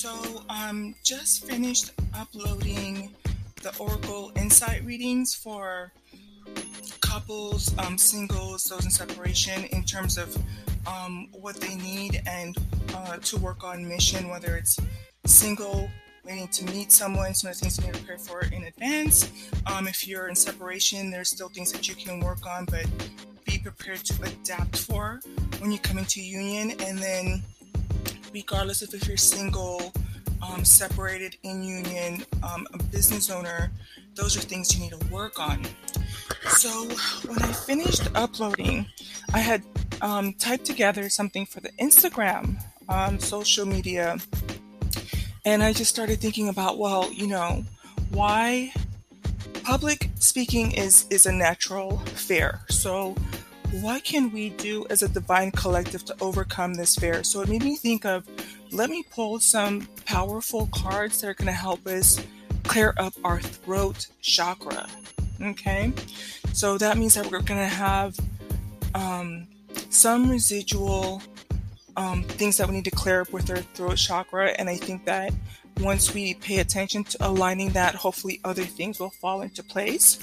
So, um, just finished uploading the Oracle Insight readings for couples, um, singles, those in separation, in terms of um, what they need and uh, to work on mission, whether it's single, waiting to meet someone, some of the things you need to prepare for in advance. Um, if you're in separation, there's still things that you can work on, but be prepared to adapt for when you come into union. And then regardless of if you're single, um, separated in union, um, a business owner, those are things you need to work on. So when I finished uploading, I had um, typed together something for the Instagram um, social media, and I just started thinking about, well, you know, why public speaking is is a natural fear. So what can we do as a divine collective to overcome this fear? So it made me think of let me pull some powerful cards that are going to help us clear up our throat chakra. Okay, so that means that we're going to have um, some residual um, things that we need to clear up with our throat chakra, and I think that once we pay attention to aligning that, hopefully other things will fall into place.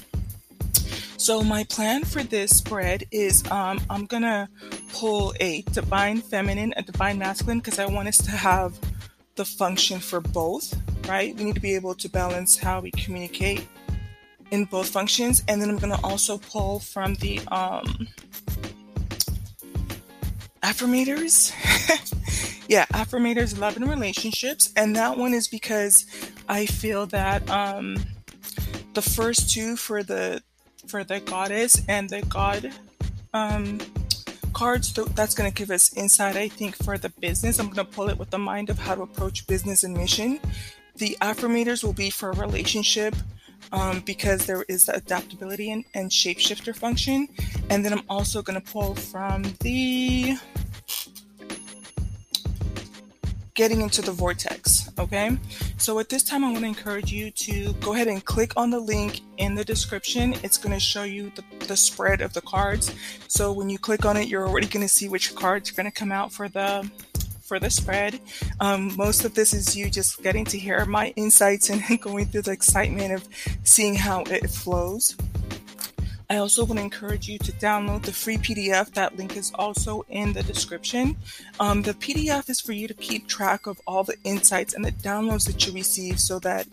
So my plan for this spread is um, I'm gonna pull a divine feminine, a divine masculine, because I want us to have the function for both, right? We need to be able to balance how we communicate in both functions. And then I'm gonna also pull from the um, affirmators. yeah, affirmators, love and relationships. And that one is because I feel that um, the first two for the for the goddess and the god um, cards. That's going to give us insight, I think, for the business. I'm going to pull it with the mind of how to approach business and mission. The affirmators will be for relationship um, because there is the adaptability and, and shapeshifter function. And then I'm also going to pull from the getting into the vortex. Okay. So at this time, I want to encourage you to go ahead and click on the link in the description. It's going to show you the, the spread of the cards. So when you click on it, you're already going to see which cards are going to come out for the for the spread. Um, most of this is you just getting to hear my insights and going through the excitement of seeing how it flows. I also want to encourage you to download the free PDF. That link is also in the description. Um, the PDF is for you to keep track of all the insights and the downloads that you receive so that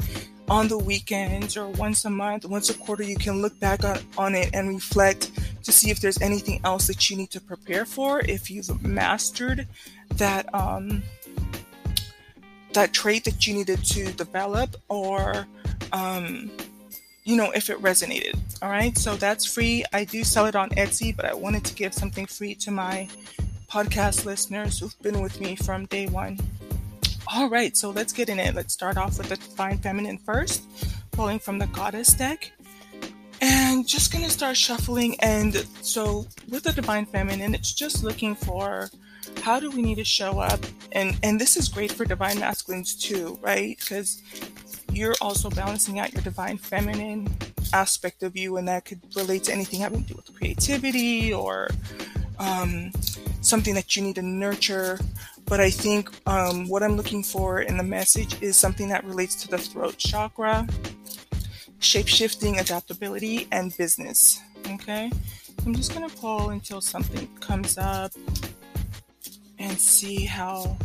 on the weekends or once a month, once a quarter, you can look back on, on it and reflect to see if there's anything else that you need to prepare for, if you've mastered that. Um, that trait that you needed to develop or um, you know, if it resonated. All right. So that's free. I do sell it on Etsy, but I wanted to give something free to my podcast listeners who've been with me from day one. All right. So let's get in it. Let's start off with the Divine Feminine first, pulling from the Goddess deck. And just going to start shuffling. And so with the Divine Feminine, it's just looking for how do we need to show up and and this is great for divine masculines too right because you're also balancing out your divine feminine aspect of you, and that could relate to anything having to do with creativity or um, something that you need to nurture. But I think um, what I'm looking for in the message is something that relates to the throat chakra, shape shifting, adaptability, and business. Okay, I'm just gonna pull until something comes up and see how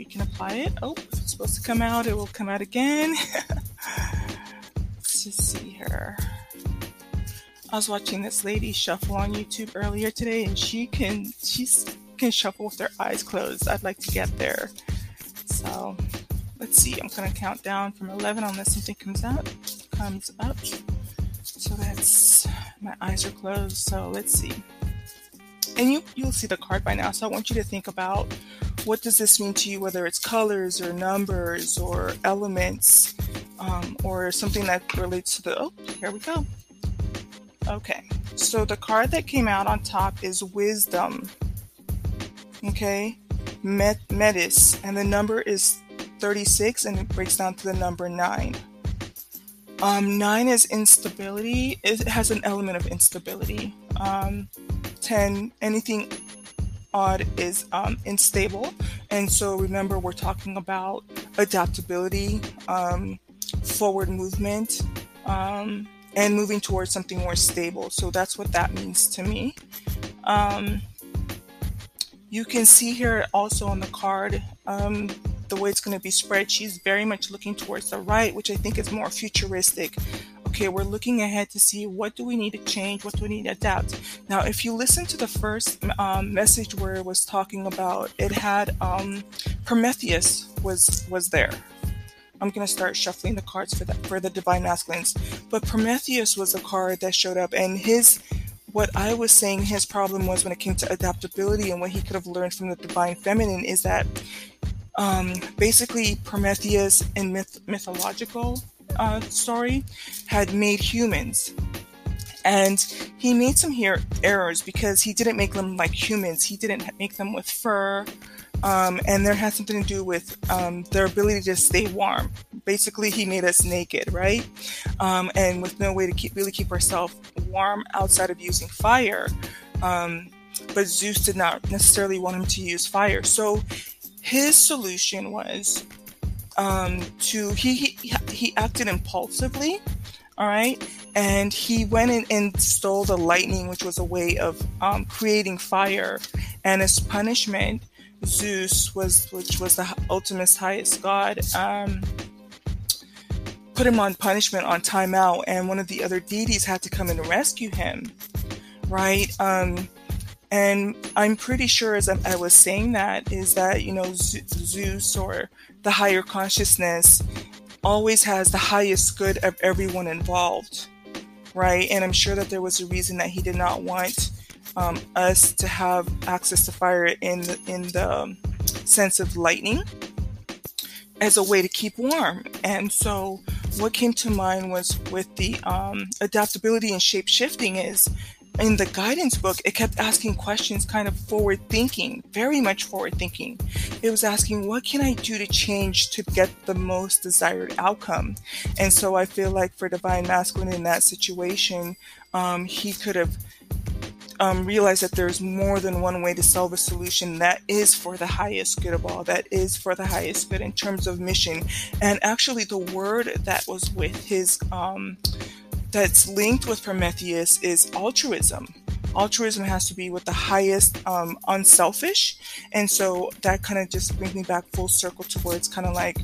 we can apply it. Oh, it's supposed to come out, it will come out again. Let's just see here. I was watching this lady shuffle on YouTube earlier today, and she can she can shuffle with her eyes closed. I'd like to get there. So let's see. I'm gonna count down from 11 unless something comes out. Comes up. So that's my eyes are closed. So let's see. And you you'll see the card by now. So I want you to think about what does this mean to you, whether it's colors or numbers or elements um, or something that relates to the. Oh, here we go. Okay, so the card that came out on top is Wisdom. Okay, Met- Metis, and the number is 36 and it breaks down to the number 9. Um, 9 is instability, it has an element of instability. Um, 10, anything odd is um, unstable. And so remember, we're talking about adaptability, um, forward movement, um, and moving towards something more stable. So that's what that means to me. Um, you can see here also on the card um, the way it's going to be spread. She's very much looking towards the right, which I think is more futuristic. Okay, we're looking ahead to see what do we need to change, what do we need to adapt. Now, if you listen to the first um, message where it was talking about, it had um, Prometheus was was there. I'm gonna start shuffling the cards for that for the divine masculines. But Prometheus was a card that showed up, and his what I was saying his problem was when it came to adaptability and what he could have learned from the divine feminine is that um, basically Prometheus in myth- mythological uh, story had made humans. And he made some here errors because he didn't make them like humans. He didn't make them with fur, um, and there has something to do with um, their ability to stay warm. Basically, he made us naked, right? Um, and with no way to keep really keep ourselves warm outside of using fire. Um, but Zeus did not necessarily want him to use fire, so his solution was um, to he, he he acted impulsively, all right, and he went in and stole the lightning, which was a way of um, creating fire, and as punishment, Zeus was which was the ultimate highest god. Um, put him on punishment on timeout, and one of the other deities had to come and rescue him, right? Um, and I'm pretty sure, as I was saying that, is that you know Zeus or the higher consciousness always has the highest good of everyone involved, right? And I'm sure that there was a reason that he did not want um, us to have access to fire in the, in the sense of lightning as a way to keep warm. And so, what came to mind was with the um, adaptability and shape shifting is in the guidance book, it kept asking questions kind of forward thinking, very much forward thinking. It was asking, what can I do to change to get the most desired outcome? And so I feel like for Divine Masculine in that situation, um, he could have um, realized that there's more than one way to solve a solution that is for the highest good of all, that is for the highest good in terms of mission. And actually, the word that was with his um, that's linked with Prometheus is altruism. Altruism has to be with the highest um, unselfish. And so that kind of just brings me back full circle towards kind of like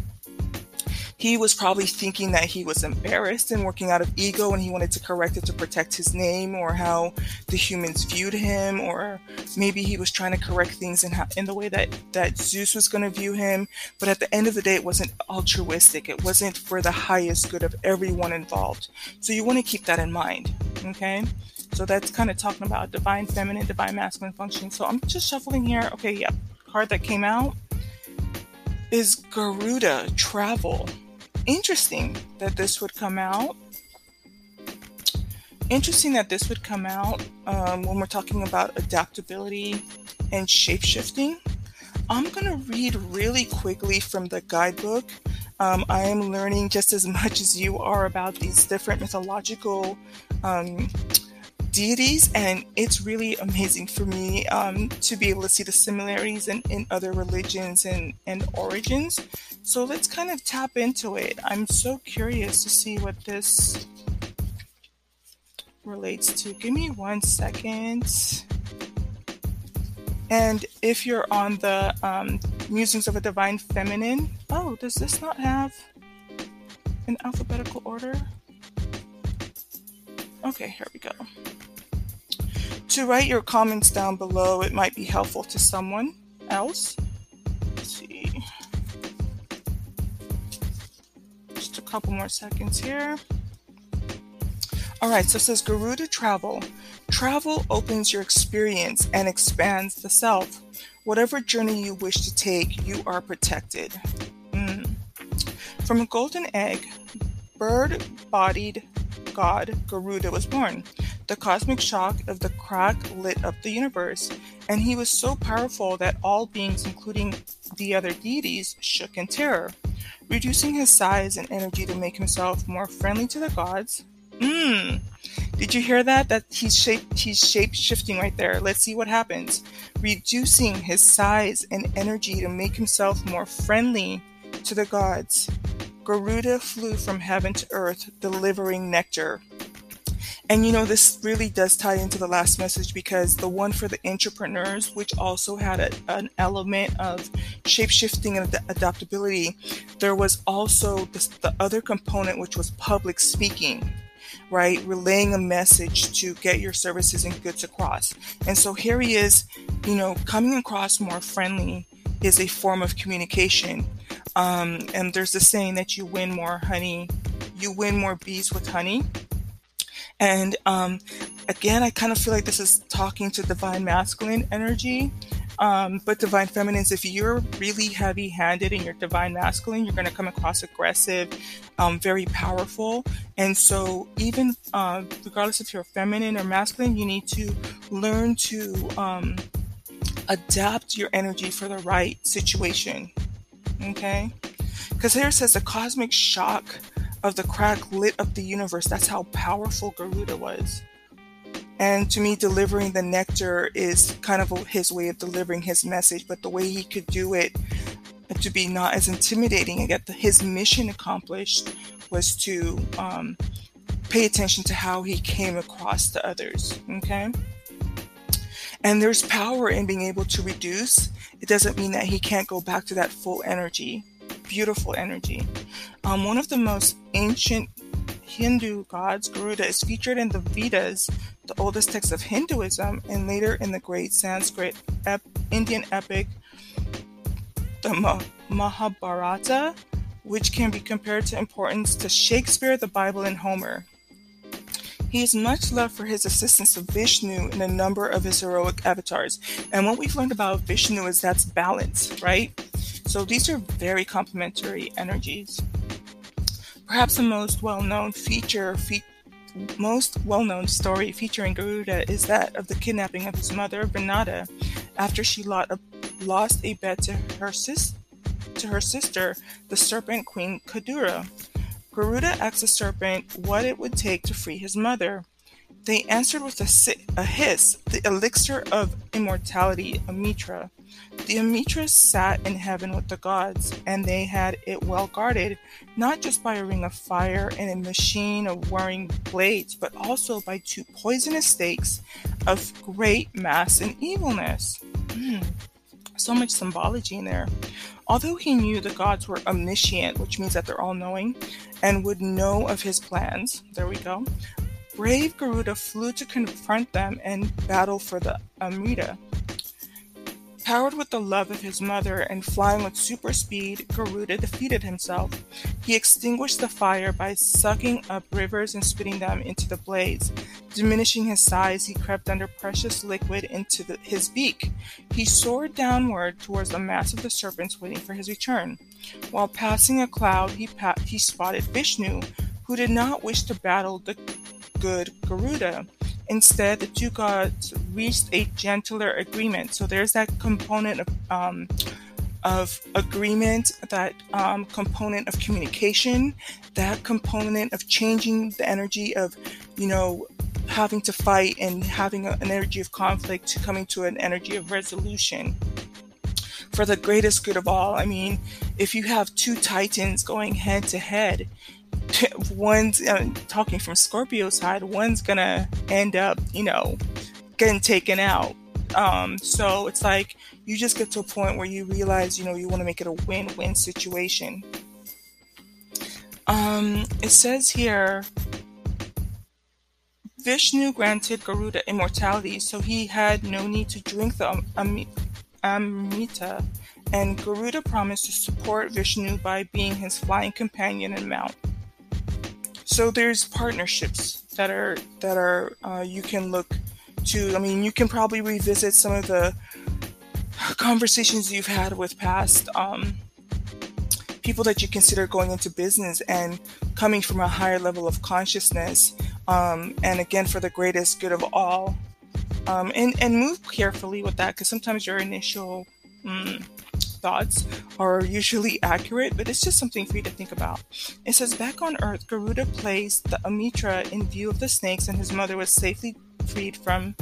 he was probably thinking that he was embarrassed and working out of ego and he wanted to correct it to protect his name or how the humans viewed him or maybe he was trying to correct things in, how, in the way that, that zeus was going to view him. But at the end of the day it wasn't altruistic. It wasn't for the highest good of everyone involved. So you want to keep that in mind okay? So that's kind of talking about divine feminine divine masculine function so i'm just shuffling here. Okay yeah card that came out is Garuda Travel interesting that this would come out. Interesting that this would come out um, when we're talking about adaptability and shape shifting. I'm going to read really quickly from the guidebook. Um, I am learning just as much as you are about these different mythological um, deities, and it's really amazing for me um, to be able to see the similarities in, in other religions and, and origins. So let's kind of tap into it. I'm so curious to see what this relates to. Give me one second. And if you're on the um, Musings of a Divine Feminine, oh, does this not have an alphabetical order? Okay, here we go. To write your comments down below, it might be helpful to someone else. Let's see. Just a couple more seconds here. All right, so it says Garuda Travel. Travel opens your experience and expands the self. Whatever journey you wish to take, you are protected. Mm. From a golden egg, bird bodied god Garuda was born. The cosmic shock of the crack lit up the universe, and he was so powerful that all beings, including the other deities, shook in terror reducing his size and energy to make himself more friendly to the gods. Mmm. Did you hear that? That he's shape he's shape shifting right there. Let's see what happens. Reducing his size and energy to make himself more friendly to the gods. Garuda flew from heaven to earth, delivering nectar. And you know, this really does tie into the last message because the one for the entrepreneurs, which also had a, an element of shape shifting and ad- adaptability, there was also this, the other component, which was public speaking right? Relaying a message to get your services and goods across. And so here he is, you know, coming across more friendly is a form of communication. Um, and there's a saying that you win more honey, you win more bees with honey. And um, again, I kind of feel like this is talking to divine masculine energy. Um, but divine feminines, if you're really heavy handed in your divine masculine, you're going to come across aggressive, um, very powerful. And so, even uh, regardless if you're feminine or masculine, you need to learn to um, adapt your energy for the right situation. Okay? Because here it says the cosmic shock of the crack lit up the universe. That's how powerful Garuda was. And to me, delivering the nectar is kind of his way of delivering his message, but the way he could do it to be not as intimidating and get the, his mission accomplished was to um, pay attention to how he came across to others. Okay. And there's power in being able to reduce. It doesn't mean that he can't go back to that full energy, beautiful energy. Um, one of the most ancient Hindu gods, Garuda, is featured in the Vedas, the oldest text of Hinduism, and later in the great Sanskrit ep- Indian epic, the Mahabharata, which can be compared to importance to Shakespeare, the Bible, and Homer. He is much loved for his assistance to Vishnu in a number of his heroic avatars. And what we've learned about Vishnu is that's balance, right? So these are very complementary energies. Perhaps the most well-known feature, fe- most well-known story featuring Garuda is that of the kidnapping of his mother, Vinata, after she lost a bet to her, sis- to her sister, the serpent queen Kadura. Garuda asked the serpent what it would take to free his mother. They answered with a, a hiss, the elixir of immortality, Amrita. The Amritas sat in heaven with the gods, and they had it well guarded, not just by a ring of fire and a machine of whirring blades, but also by two poisonous stakes of great mass and evilness. Mm, so much symbology in there. Although he knew the gods were omniscient, which means that they're all knowing, and would know of his plans, there we go, brave Garuda flew to confront them and battle for the Amrita. Powered with the love of his mother and flying with super speed, Garuda defeated himself. He extinguished the fire by sucking up rivers and spitting them into the blaze. Diminishing his size, he crept under precious liquid into the, his beak. He soared downward towards the mass of the serpents waiting for his return. While passing a cloud, he, pa- he spotted Vishnu, who did not wish to battle the good Garuda. Instead, the two gods reached a gentler agreement. So there's that component of um, of agreement, that um, component of communication, that component of changing the energy of, you know, having to fight and having an energy of conflict to coming to an energy of resolution for the greatest good of all. I mean, if you have two titans going head to head, one's uh, talking from Scorpio side, one's gonna end up, you know, getting taken out. Um, so it's like you just get to a point where you realize, you know, you want to make it a win-win situation. Um, it says here, Vishnu granted Garuda immortality, so he had no need to drink the Am- Amrita, and Garuda promised to support Vishnu by being his flying companion and mount. So there's partnerships that are that are uh, you can look to. I mean, you can probably revisit some of the conversations you've had with past um, people that you consider going into business and coming from a higher level of consciousness. Um, and again, for the greatest good of all. Um, and and move carefully with that because sometimes your initial mm, thoughts are usually accurate, but it's just something for you to think about. It says back on Earth, Garuda placed the Amrita in view of the snakes, and his mother was safely freed from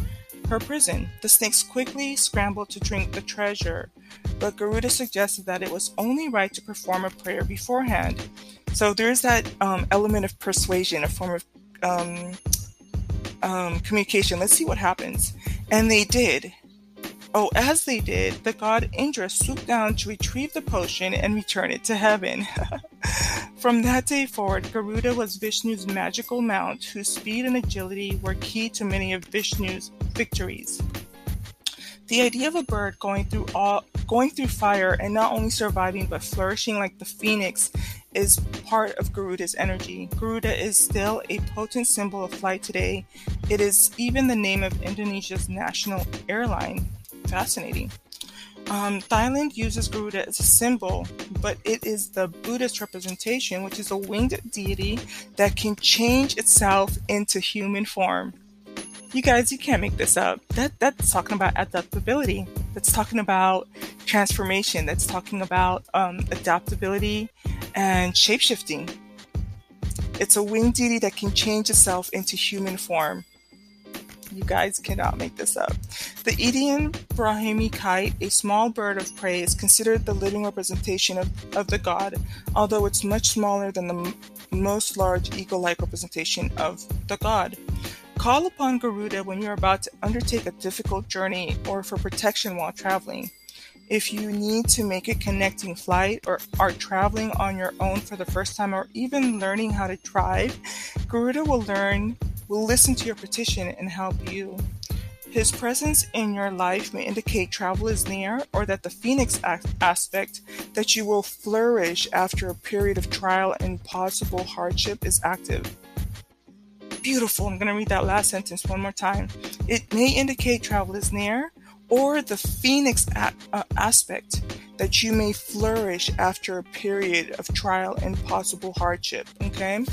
her prison. The snakes quickly scrambled to drink the treasure. but Garuda suggested that it was only right to perform a prayer beforehand. So there's that um, element of persuasion, a form of um, um, communication. Let's see what happens. And they did. Oh, as they did, the god Indra swooped down to retrieve the potion and return it to heaven. From that day forward, Garuda was Vishnu's magical mount, whose speed and agility were key to many of Vishnu's victories. The idea of a bird going through all going through fire and not only surviving but flourishing like the phoenix is part of Garuda's energy. Garuda is still a potent symbol of flight today. It is even the name of Indonesia's national airline. Fascinating. Um, Thailand uses Garuda as a symbol, but it is the Buddhist representation, which is a winged deity that can change itself into human form. You guys, you can't make this up. That that's talking about adaptability. That's talking about transformation. That's talking about um, adaptability and shapeshifting. It's a winged deity that can change itself into human form. You guys cannot make this up. The Indian Brahmi kite, a small bird of prey, is considered the living representation of, of the god, although it's much smaller than the m- most large eagle like representation of the god. Call upon Garuda when you're about to undertake a difficult journey or for protection while traveling. If you need to make a connecting flight or are traveling on your own for the first time or even learning how to drive, Garuda will learn will listen to your petition and help you. His presence in your life may indicate travel is near or that the phoenix aspect that you will flourish after a period of trial and possible hardship is active beautiful. I'm going to read that last sentence one more time. It may indicate travel is near or the phoenix a- uh, aspect that you may flourish after a period of trial and possible hardship. Okay?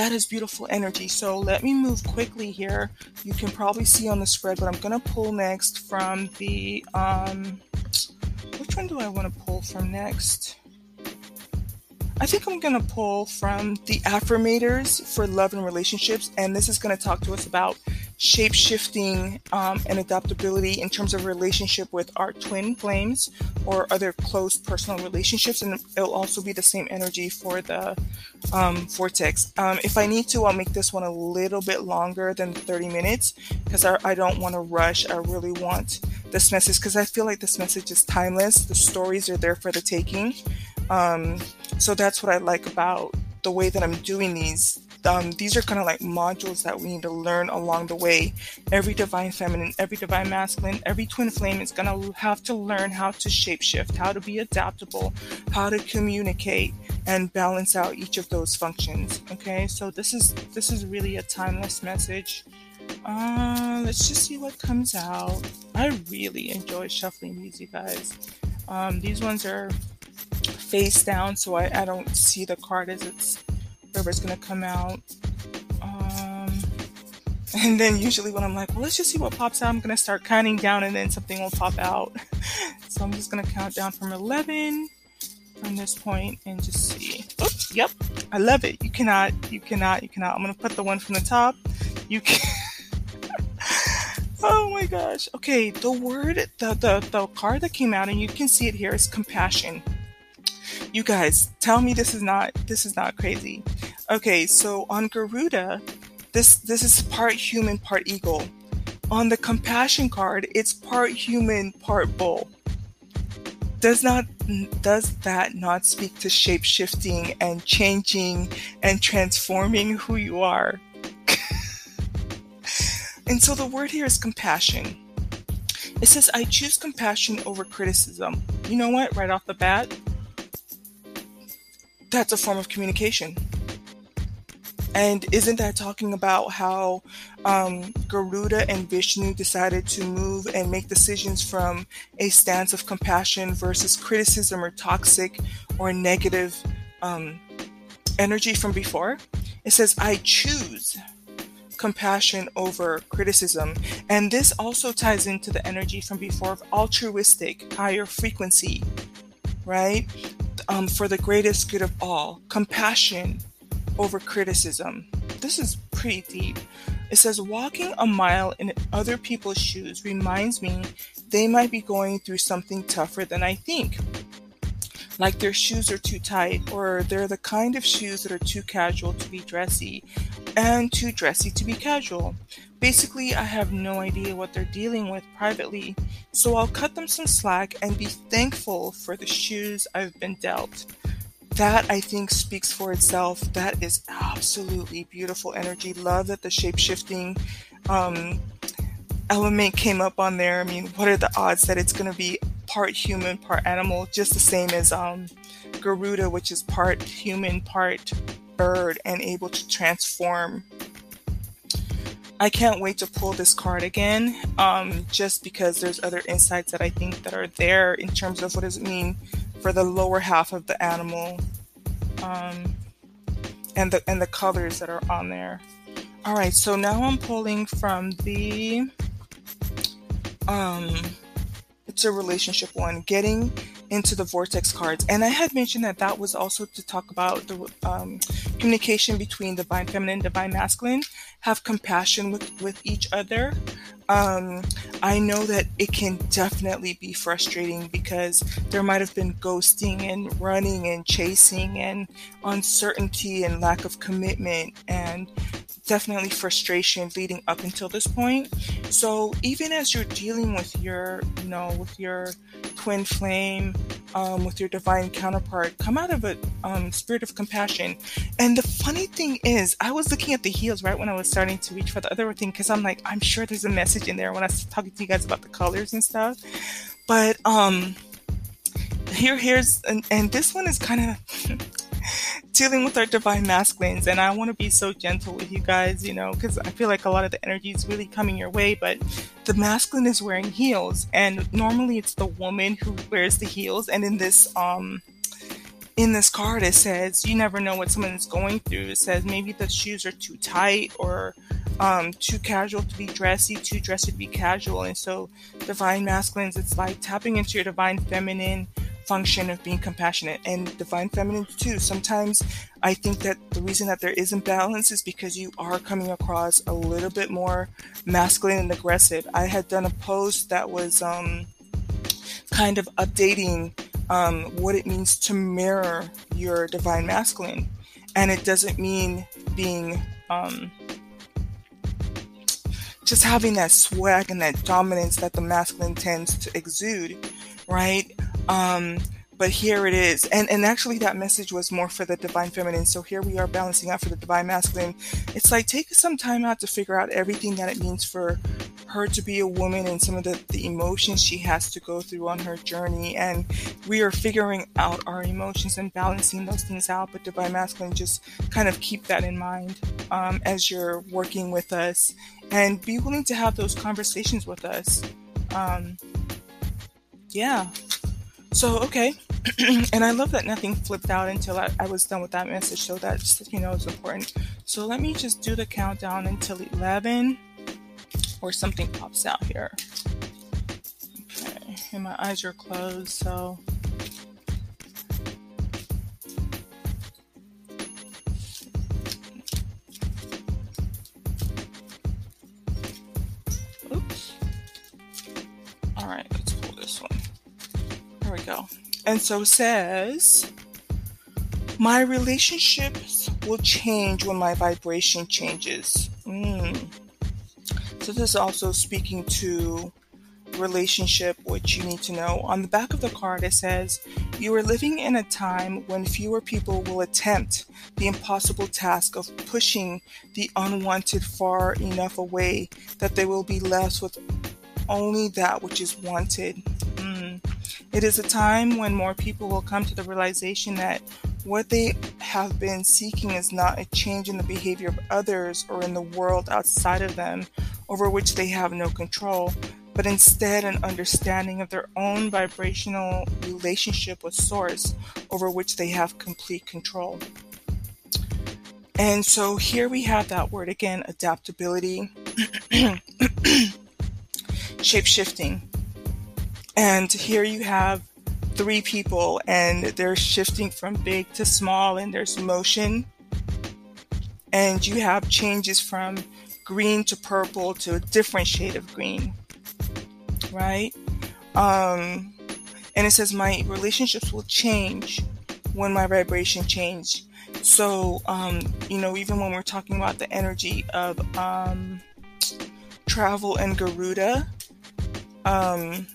That is beautiful energy. So let me move quickly here. You can probably see on the spread, but I'm going to pull next from the. Um, which one do I want to pull from next? I think I'm going to pull from the affirmators for love and relationships, and this is going to talk to us about shape shifting um, and adaptability in terms of relationship with our twin flames or other close personal relationships, and it'll also be the same energy for the um, vortex. Um, if I need to, I'll make this one a little bit longer than 30 minutes because I, I don't want to rush. I really want this message because I feel like this message is timeless. The stories are there for the taking. Um, so that's what I like about the way that I'm doing these. Um, these are kind of like modules that we need to learn along the way. Every divine feminine, every divine masculine, every twin flame is going to have to learn how to shapeshift, how to be adaptable, how to communicate and balance out each of those functions. Okay, so this is this is really a timeless message. Uh, let's just see what comes out. I really enjoy shuffling these, you guys. Um, these ones are face down so I, I don't see the card as it's whatever's gonna come out. Um, and then usually when I'm like, well, let's just see what pops out, I'm gonna start counting down and then something will pop out. so I'm just gonna count down from 11 from this point and just see. Oops, yep, I love it. You cannot, you cannot, you cannot. I'm gonna put the one from the top. You can. oh my gosh. Okay, the word, the, the the card that came out, and you can see it here is compassion you guys tell me this is not this is not crazy okay so on garuda this this is part human part eagle. On the compassion card it's part human part bull. Does not does that not speak to shape shifting and changing and transforming who you are? And so the word here is compassion. It says i choose compassion over criticism. You know what? Right off the bat that's a form of communication. And isn't that talking about how um, Garuda and Vishnu decided to move and make decisions from a stance of compassion versus criticism or toxic or negative um, energy from before? It says, I choose compassion over criticism. And this also ties into the energy from before of altruistic, higher frequency, right? um, for the greatest good of all, compassion over criticism. This is pretty deep. It says, walking a mile in other people's shoes reminds me they might be going through something tougher than I think. Like their shoes are too tight, or they're the kind of shoes that are too casual to be dressy and too dressy to be casual. Basically, I have no idea what they're dealing with privately, so I'll cut them some slack and be thankful for the shoes I've been dealt. That I think speaks for itself. That is absolutely beautiful energy. Love that the shape shifting um, element came up on there. I mean, what are the odds that it's going to be part human, part animal, just the same as um, Garuda, which is part human, part bird, and able to transform I can't wait to pull this card again, um, just because there's other insights that I think that are there in terms of what does it mean for the lower half of the animal, um, and the and the colors that are on there. All right, so now I'm pulling from the um, it's a relationship one, getting into the vortex cards. And I had mentioned that that was also to talk about the um, communication between divine feminine divine masculine, have compassion with, with each other. Um, I know that it can definitely be frustrating because there might have been ghosting and running and chasing and uncertainty and lack of commitment. And definitely frustration leading up until this point. So even as you're dealing with your, you know, with your twin flame, um, with your divine counterpart, come out of a um, spirit of compassion. And the funny thing is, I was looking at the heels right when I was starting to reach for the other thing because I'm like, I'm sure there's a message in there when I was talking to you guys about the colors and stuff. But um, here, here's, and, and this one is kind of. dealing with our divine masculines and i want to be so gentle with you guys you know because i feel like a lot of the energy is really coming your way but the masculine is wearing heels and normally it's the woman who wears the heels and in this um in this card it says you never know what someone is going through. It says maybe the shoes are too tight or um, too casual to be dressy too dressy to be casual. And so divine masculines it's like tapping into your divine feminine function of being compassionate and divine feminine too. Sometimes I think that the reason that there is imbalance is because you are coming across a little bit more masculine and aggressive. I had done a post that was um, kind of updating um, what it means to mirror your divine masculine. And it doesn't mean being um, just having that swag and that dominance that the masculine tends to exude, right? Um, but here it is. And, and actually, that message was more for the divine feminine. So here we are balancing out for the divine masculine. It's like take some time out to figure out everything that it means for her to be a woman and some of the, the emotions she has to go through on her journey. And we are figuring out our emotions and balancing those things out. But divine masculine, just kind of keep that in mind um, as you're working with us and be willing to have those conversations with us. Um, yeah. So, okay. and I love that nothing flipped out until I, I, was done with that message. So that's, you know, is important. So let me just do the countdown until 11 or something pops out here. Okay. And my eyes are closed. So. And so says, my relationships will change when my vibration changes. Mm. So this is also speaking to relationship, which you need to know. On the back of the card, it says, You are living in a time when fewer people will attempt the impossible task of pushing the unwanted far enough away that they will be left with only that which is wanted. It is a time when more people will come to the realization that what they have been seeking is not a change in the behavior of others or in the world outside of them over which they have no control, but instead an understanding of their own vibrational relationship with Source over which they have complete control. And so here we have that word again adaptability, shape shifting. And here you have three people, and they're shifting from big to small, and there's motion. And you have changes from green to purple to a different shade of green, right? Um, and it says my relationships will change when my vibration change. So, um, you know, even when we're talking about the energy of um, travel and Garuda, um,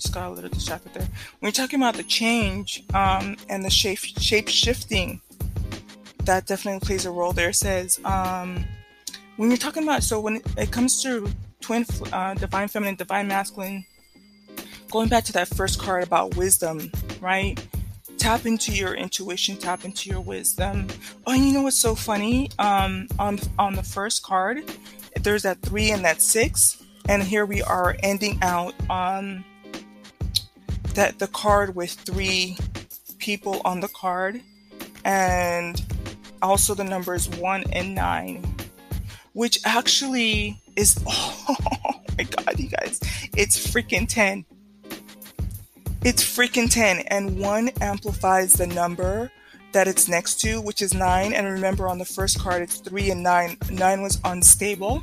got a little distracted there. When you're talking about the change um, and the shape shape shifting, that definitely plays a role there. It says um, when you're talking about so when it comes to twin uh, divine feminine, divine masculine, going back to that first card about wisdom, right? Tap into your intuition, tap into your wisdom. Oh, and you know what's so funny? Um, on on the first card, there's that three and that six, and here we are ending out on that the card with three people on the card, and also the numbers one and nine, which actually is oh my god, you guys, it's freaking 10. It's freaking 10, and one amplifies the number that it's next to, which is 9. And remember, on the first card, it's 3 and 9. 9 was unstable,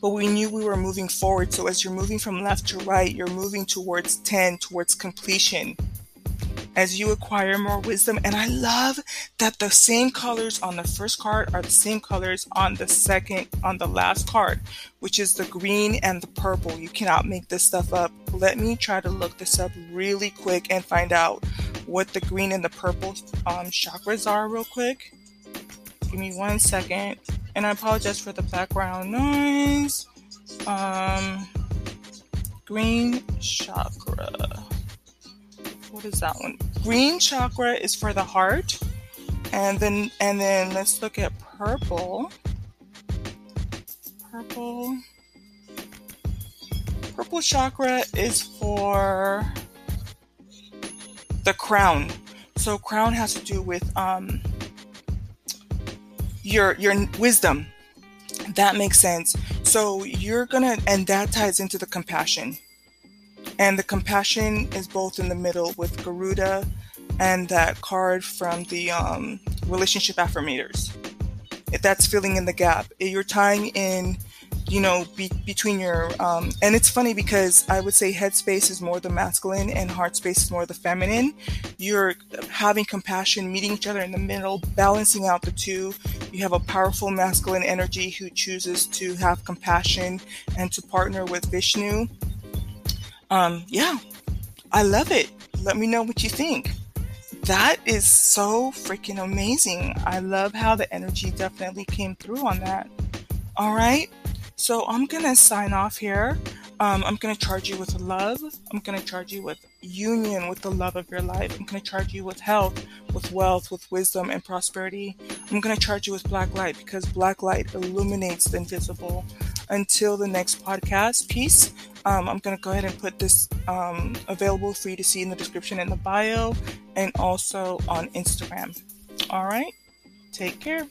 but we knew we were moving forward. So as you're moving from left to right, you're moving towards 10, towards completion as you acquire more wisdom. And I love that the same colors on the first card are the same colors on the second, on the last card, which is the green and the purple. You cannot make this stuff up. Let me try to look this up really quick and find out what the green and the purple um, chakras are, real quick. Give me one second. And I apologize for the background noise. Um, green chakra what is that one? Green chakra is for the heart. And then and then let's look at purple. Purple. Purple chakra is for the crown. So crown has to do with um your your wisdom. That makes sense. So you're gonna and that ties into the compassion and the compassion is both in the middle with Garuda and that card from the um, relationship affirmators. If that's filling in the gap, you're tying in, you know, be, between your, um, and it's funny because I would say headspace is more the masculine and heart space is more the feminine. You're having compassion, meeting each other in the middle, balancing out the two. You have a powerful masculine energy who chooses to have compassion and to partner with Vishnu um, yeah, I love it. Let me know what you think. That is so freaking amazing. I love how the energy definitely came through on that. All right. So I'm going to sign off here. Um, I'm going to charge you with love. I'm going to charge you with union with the love of your life. I'm going to charge you with health, with wealth, with wisdom and prosperity. I'm going to charge you with black light because black light illuminates the invisible. Until the next podcast, peace. Um, I'm going to go ahead and put this um, available for you to see in the description in the bio and also on Instagram. All right. Take care.